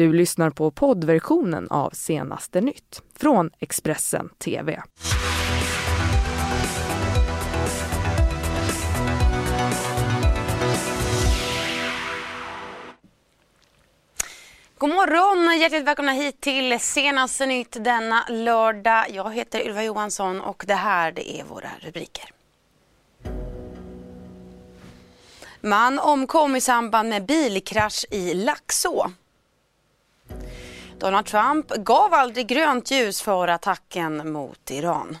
Du lyssnar på poddversionen av Senaste nytt från Expressen TV. God morgon! Hjärtligt välkomna hit till senaste nytt denna lördag. Jag heter Ylva Johansson och det här det är våra rubriker. Man omkom i samband med bilkrasch i Laxå. Donald Trump gav aldrig grönt ljus för attacken mot Iran.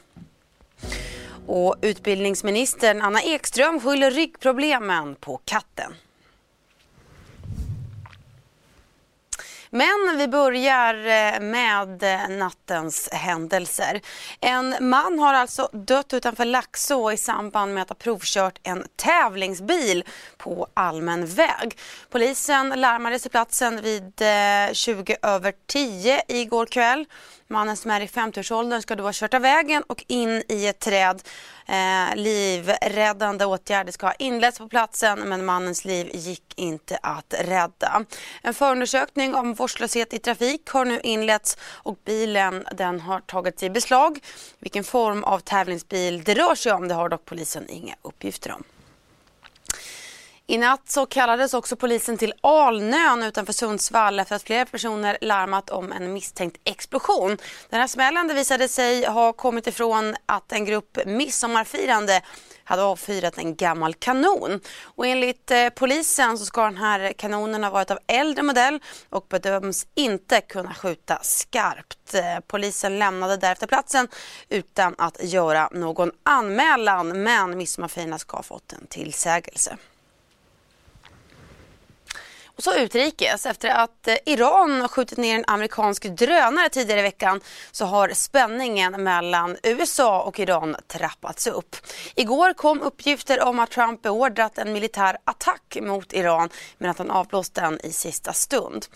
Och utbildningsministern Anna Ekström skyller ryggproblemen på katten. Men vi börjar eh, med eh, nattens händelser. En man har alltså dött utanför Laxå i samband med att ha provkört en tävlingsbil på allmän väg. Polisen larmades till platsen vid eh, 20 över 10 igår kväll. Mannen som är i 50-årsåldern ska då ha kört av vägen och in i ett träd. Eh, livräddande åtgärder ska ha inletts på platsen men mannens liv gick inte att rädda. En förundersökning om vårdslöshet i trafik har nu inletts och bilen den har tagits i beslag. Vilken form av tävlingsbil det rör sig om det har dock polisen inga uppgifter om. I natt så kallades också polisen till Alnön utanför Sundsvall efter att flera personer larmat om en misstänkt explosion. Den här smällen visade sig ha kommit ifrån att en grupp midsommarfirande hade avfyrat en gammal kanon. Och enligt eh, polisen så ska den här kanonen ha varit av äldre modell och bedöms inte kunna skjuta skarpt. Eh, polisen lämnade därefter platsen utan att göra någon anmälan men midsommarfirarna ska ha fått en tillsägelse. Och så utrikes. Efter att eh, Iran skjutit ner en amerikansk drönare tidigare i veckan så har spänningen mellan USA och Iran trappats upp. Igår kom uppgifter om att Trump beordrat en militär attack mot Iran men att han avblåst den i sista stund.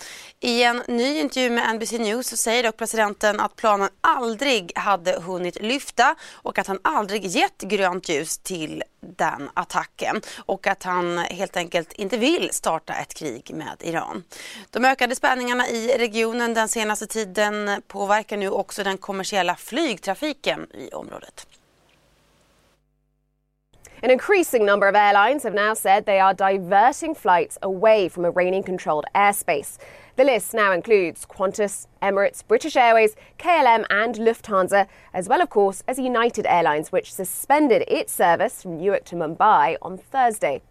I en ny intervju med NBC News så säger dock presidenten att planen aldrig hade hunnit lyfta och att han aldrig gett grönt ljus till den attacken och att han helt enkelt inte vill starta ett krig med Iran. De ökade spänningarna i regionen den senaste tiden påverkar nu också den kommersiella flygtrafiken i området. An increasing number of airlines have now said they are diverting flights away from Iranian controlled airspace. The list now includes Qantas, Emirates, British Airways, KLM, and Lufthansa, as well, of course, as United Airlines, which suspended its service from Newark to Mumbai on Thursday.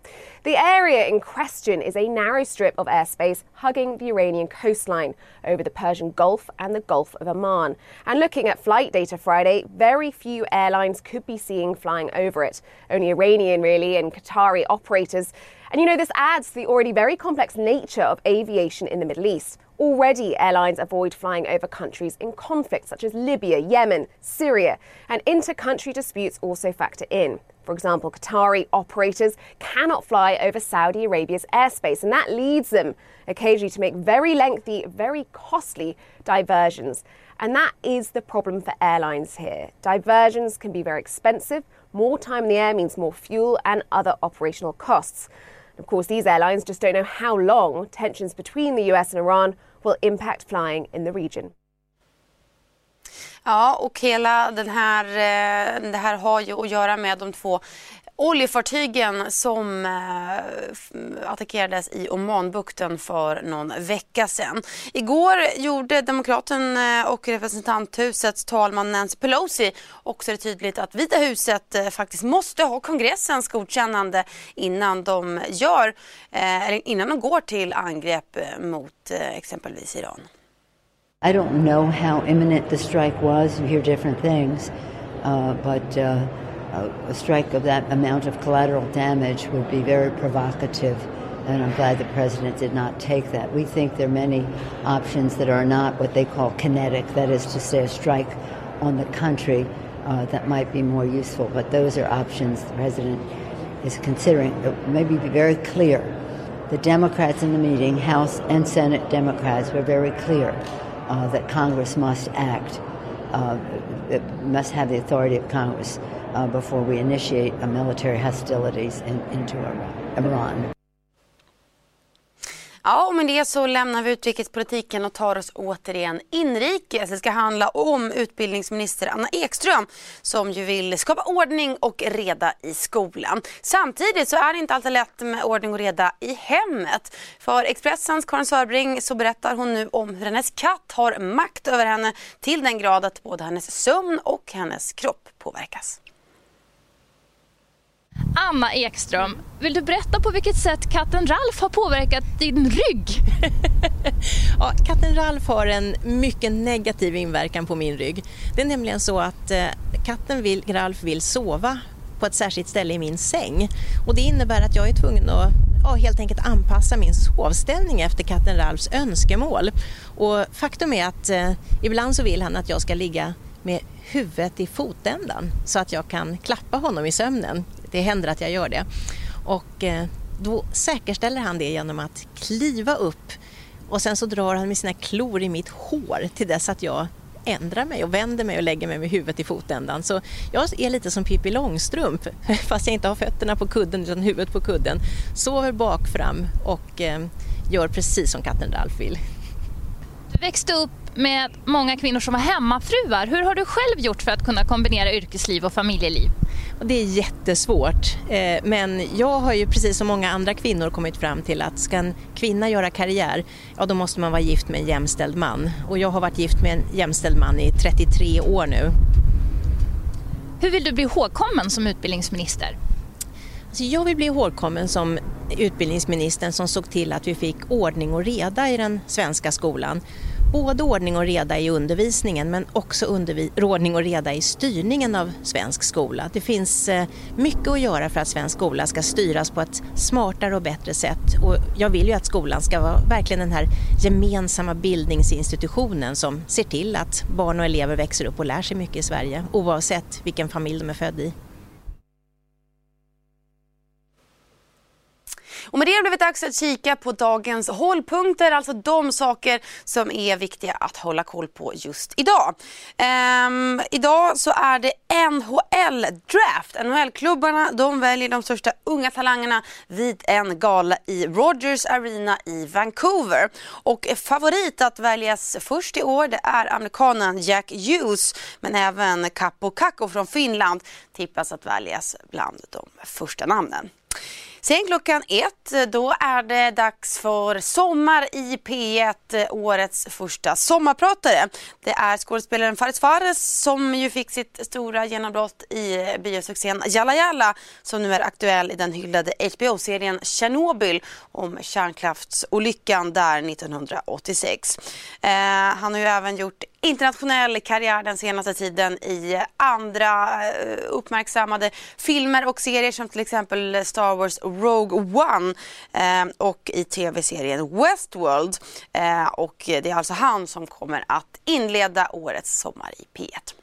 The area in question is a narrow strip of airspace hugging the Iranian coastline over the Persian Gulf and the Gulf of Oman. And looking at flight data Friday, very few airlines could be seen flying over it. Only Iranian, really, and Qatari operators. And you know, this adds to the already very complex nature of aviation in the Middle East. Already, airlines avoid flying over countries in conflict, such as Libya, Yemen, Syria, and inter country disputes also factor in. For example, Qatari operators cannot fly over Saudi Arabia's airspace, and that leads them occasionally to make very lengthy, very costly diversions. And that is the problem for airlines here. Diversions can be very expensive. More time in the air means more fuel and other operational costs. Of course, these airlines just don't know how long tensions between the US and Iran will impact flying in the region. Ja, och hela den här, eh, det här har ju att göra med de två oljefartygen som eh, attackerades i Omanbukten för någon vecka sedan. Igår gjorde demokraten eh, och representanthusets talman Nancy Pelosi också det tydligt att Vita huset eh, faktiskt måste ha kongressens godkännande innan de gör, eller innan de går till angrepp mot exempelvis Iran. I don't know how imminent the strike was. You hear different things, uh, but uh a strike of that amount of collateral damage would be very provocative, and I'm glad the president did not take that. We think there are many options that are not what they call kinetic, that is to say, a strike on the country uh, that might be more useful, but those are options the president is considering. maybe be very clear. The Democrats in the meeting, House and Senate Democrats, were very clear uh, that Congress must act, uh, must have the authority of Congress uh, before we initiate military hostilities in, into Iran. Ja, och med det så lämnar vi utrikespolitiken och tar oss återigen inrikes. Det ska handla om utbildningsminister Anna Ekström som ju vill skapa ordning och reda i skolan. Samtidigt så är det inte alltid lätt med ordning och reda i hemmet. För Expressens Karin Sörbring så berättar hon nu om hur hennes katt har makt över henne till den grad att både hennes sömn och hennes kropp påverkas. Anna Ekström, vill du berätta på vilket sätt katten Ralf har påverkat din rygg? ja, katten Ralf har en mycket negativ inverkan på min rygg. Det är nämligen så att eh, katten vill, Ralf vill sova på ett särskilt ställe i min säng och det innebär att jag är tvungen att ja, helt enkelt anpassa min sovställning efter katten Ralfs önskemål. Och faktum är att eh, ibland så vill han att jag ska ligga huvudet i fotändan så att jag kan klappa honom i sömnen. Det händer att jag gör det. Och eh, då säkerställer han det genom att kliva upp och sen så drar han med sina klor i mitt hår till dess att jag ändrar mig och vänder mig och lägger mig med huvudet i fotändan. Så jag är lite som Pippi Långstrump fast jag inte har fötterna på kudden utan huvudet på kudden. Sover bak fram och eh, gör precis som katten Ralf vill. Växte upp med många kvinnor som var hemmafruar. Hur har du själv gjort för att kunna kombinera yrkesliv och familjeliv? Det är jättesvårt, eh, men jag har ju precis som många andra kvinnor kommit fram till att ska en kvinna göra karriär, ja då måste man vara gift med en jämställd man. Och jag har varit gift med en jämställd man i 33 år nu. Hur vill du bli ihågkommen som utbildningsminister? Alltså jag vill bli ihågkommen som utbildningsministern som såg till att vi fick ordning och reda i den svenska skolan både ordning och reda i undervisningen men också ordning och reda i styrningen av svensk skola. Det finns eh, mycket att göra för att svensk skola ska styras på ett smartare och bättre sätt och jag vill ju att skolan ska vara verkligen den här gemensamma bildningsinstitutionen som ser till att barn och elever växer upp och lär sig mycket i Sverige oavsett vilken familj de är födda i. Och med det har det blivit dags att kika på dagens hållpunkter, alltså de saker som är viktiga att hålla koll på just idag. Ehm, idag så är det NHL-draft. NHL-klubbarna de väljer de största unga talangerna vid en gala i Rogers Arena i Vancouver. Och favorit att väljas först i år det är amerikanen Jack Hughes men även Kapo Kakko från Finland tippas att väljas bland de första namnen. Sen klockan ett, eh, då är det dags för Sommar i P1, eh, årets första sommarpratare. Det är skådespelaren Fares Fares som ju fick sitt stora genombrott i eh, biosuccén Jalla Jalla som nu är aktuell i den hyllade HBO-serien Tjernobyl om kärnkraftsolyckan där 1986. Eh, han har ju även gjort internationell karriär den senaste tiden i andra eh, uppmärksammade filmer och serier som till exempel Star Wars Rogue One eh, och i tv-serien Westworld. Eh, och det är alltså han som kommer att inleda årets Sommar i P1.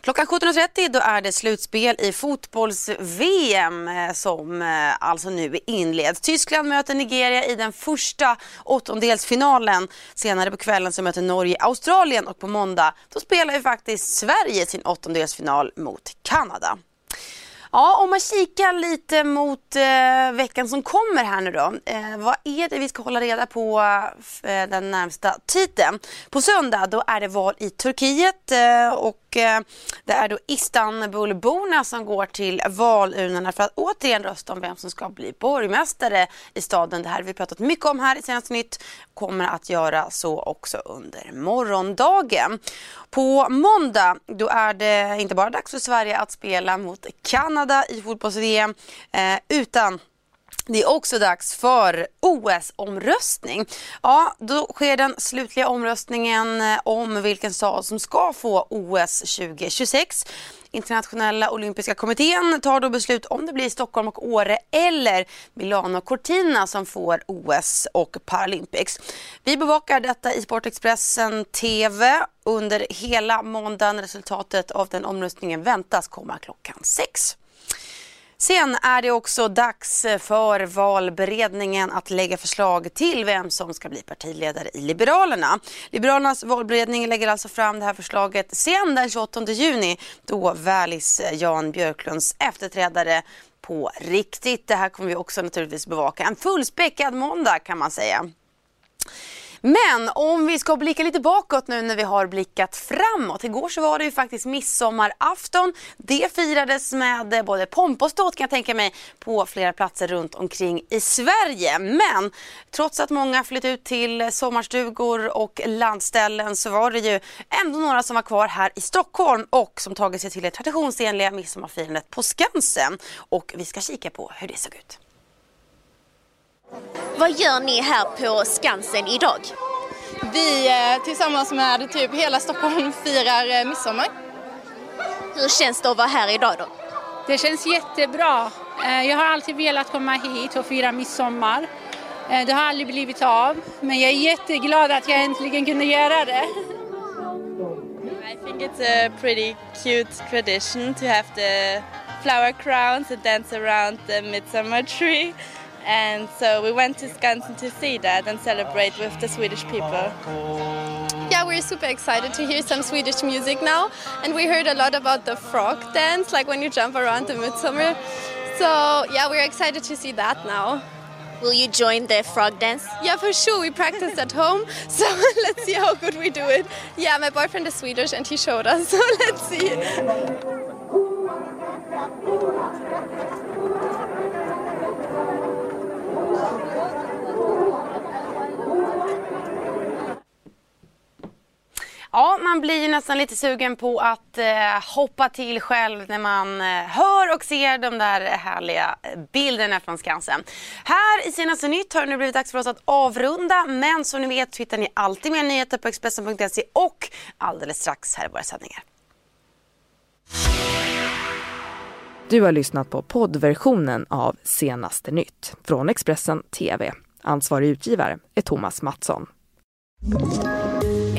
Klockan 17.30 då är det slutspel i fotbolls-VM eh, som eh, alltså nu inleds. Tyskland möter Nigeria i den första åttondelsfinalen. Senare på kvällen så möter Norge Australien och på måndag då spelar ju faktiskt Sverige sin åttondelsfinal mot Kanada. Ja, om man kikar lite mot eh, veckan som kommer här nu då. Eh, vad är det vi ska hålla reda på eh, den närmsta tiden? På söndag då är det val i Turkiet eh, och Eh, det är då Istanbulborna som går till valurnorna för att återigen rösta om vem som ska bli borgmästare i staden. Det här har vi pratat mycket om här i Senaste Nytt. Kommer att göra så också under morgondagen. På måndag då är det inte bara dags för Sverige att spela mot Kanada i fotbolls-VM eh, utan det är också dags för OS-omröstning. Ja, då sker den slutliga omröstningen eh, om vilken stad som ska få OS 2026. Internationella olympiska kommittén tar då beslut om det blir Stockholm och Åre eller Milano Cortina som får OS och Paralympics. Vi bevakar detta i Sportexpressen TV under hela måndagen. Resultatet av den omröstningen väntas komma klockan sex. Sen är det också dags för valberedningen att lägga förslag till vem som ska bli partiledare i Liberalerna. Liberalernas valberedning lägger alltså fram det här förslaget sen den 28 juni då väljs Jan Björklunds efterträdare på riktigt. Det här kommer vi också naturligtvis bevaka. En fullspäckad måndag kan man säga. Men om vi ska blicka lite bakåt nu när vi har blickat framåt. Igår så var det ju faktiskt midsommarafton. Det firades med eh, både pompa och ståt kan jag tänka mig på flera platser runt omkring i Sverige. Men trots att många flytt ut till sommarstugor och landställen så var det ju ändå några som var kvar här i Stockholm och som tagit sig till det traditionsenliga midsommarfirandet på Skansen. Och vi ska kika på hur det såg ut. Vad gör ni här på Skansen idag? Vi eh, tillsammans med typ hela Stockholm firar eh, midsommar. Hur känns det att vara här idag då? Det känns jättebra. Eh, jag har alltid velat komma hit och fira midsommar. Det har aldrig blivit av, men jag är jätteglad att jag äntligen kunde göra det. I think it's a pretty cute tradition to have the flower crowns and dance around the midsummer tree. And so we went to Skansen to see that and celebrate with the Swedish people. Yeah, we're super excited to hear some Swedish music now, and we heard a lot about the frog dance, like when you jump around the midsummer. So yeah, we're excited to see that now. Will you join the frog dance? Yeah, for sure. We practiced at home, so let's see how good we do it. Yeah, my boyfriend is Swedish and he showed us, so let's see. Ja, man blir ju nästan lite sugen på att eh, hoppa till själv när man eh, hör och ser de där härliga eh, bilderna från Skansen. Här i senaste nytt har det nu blivit dags för oss att avrunda, men som ni vet hittar ni alltid mer nyheter på Expressen.se och alldeles strax här i våra sändningar. Du har lyssnat på poddversionen av Senaste nytt från Expressen TV. Ansvarig utgivare är Thomas Mattsson.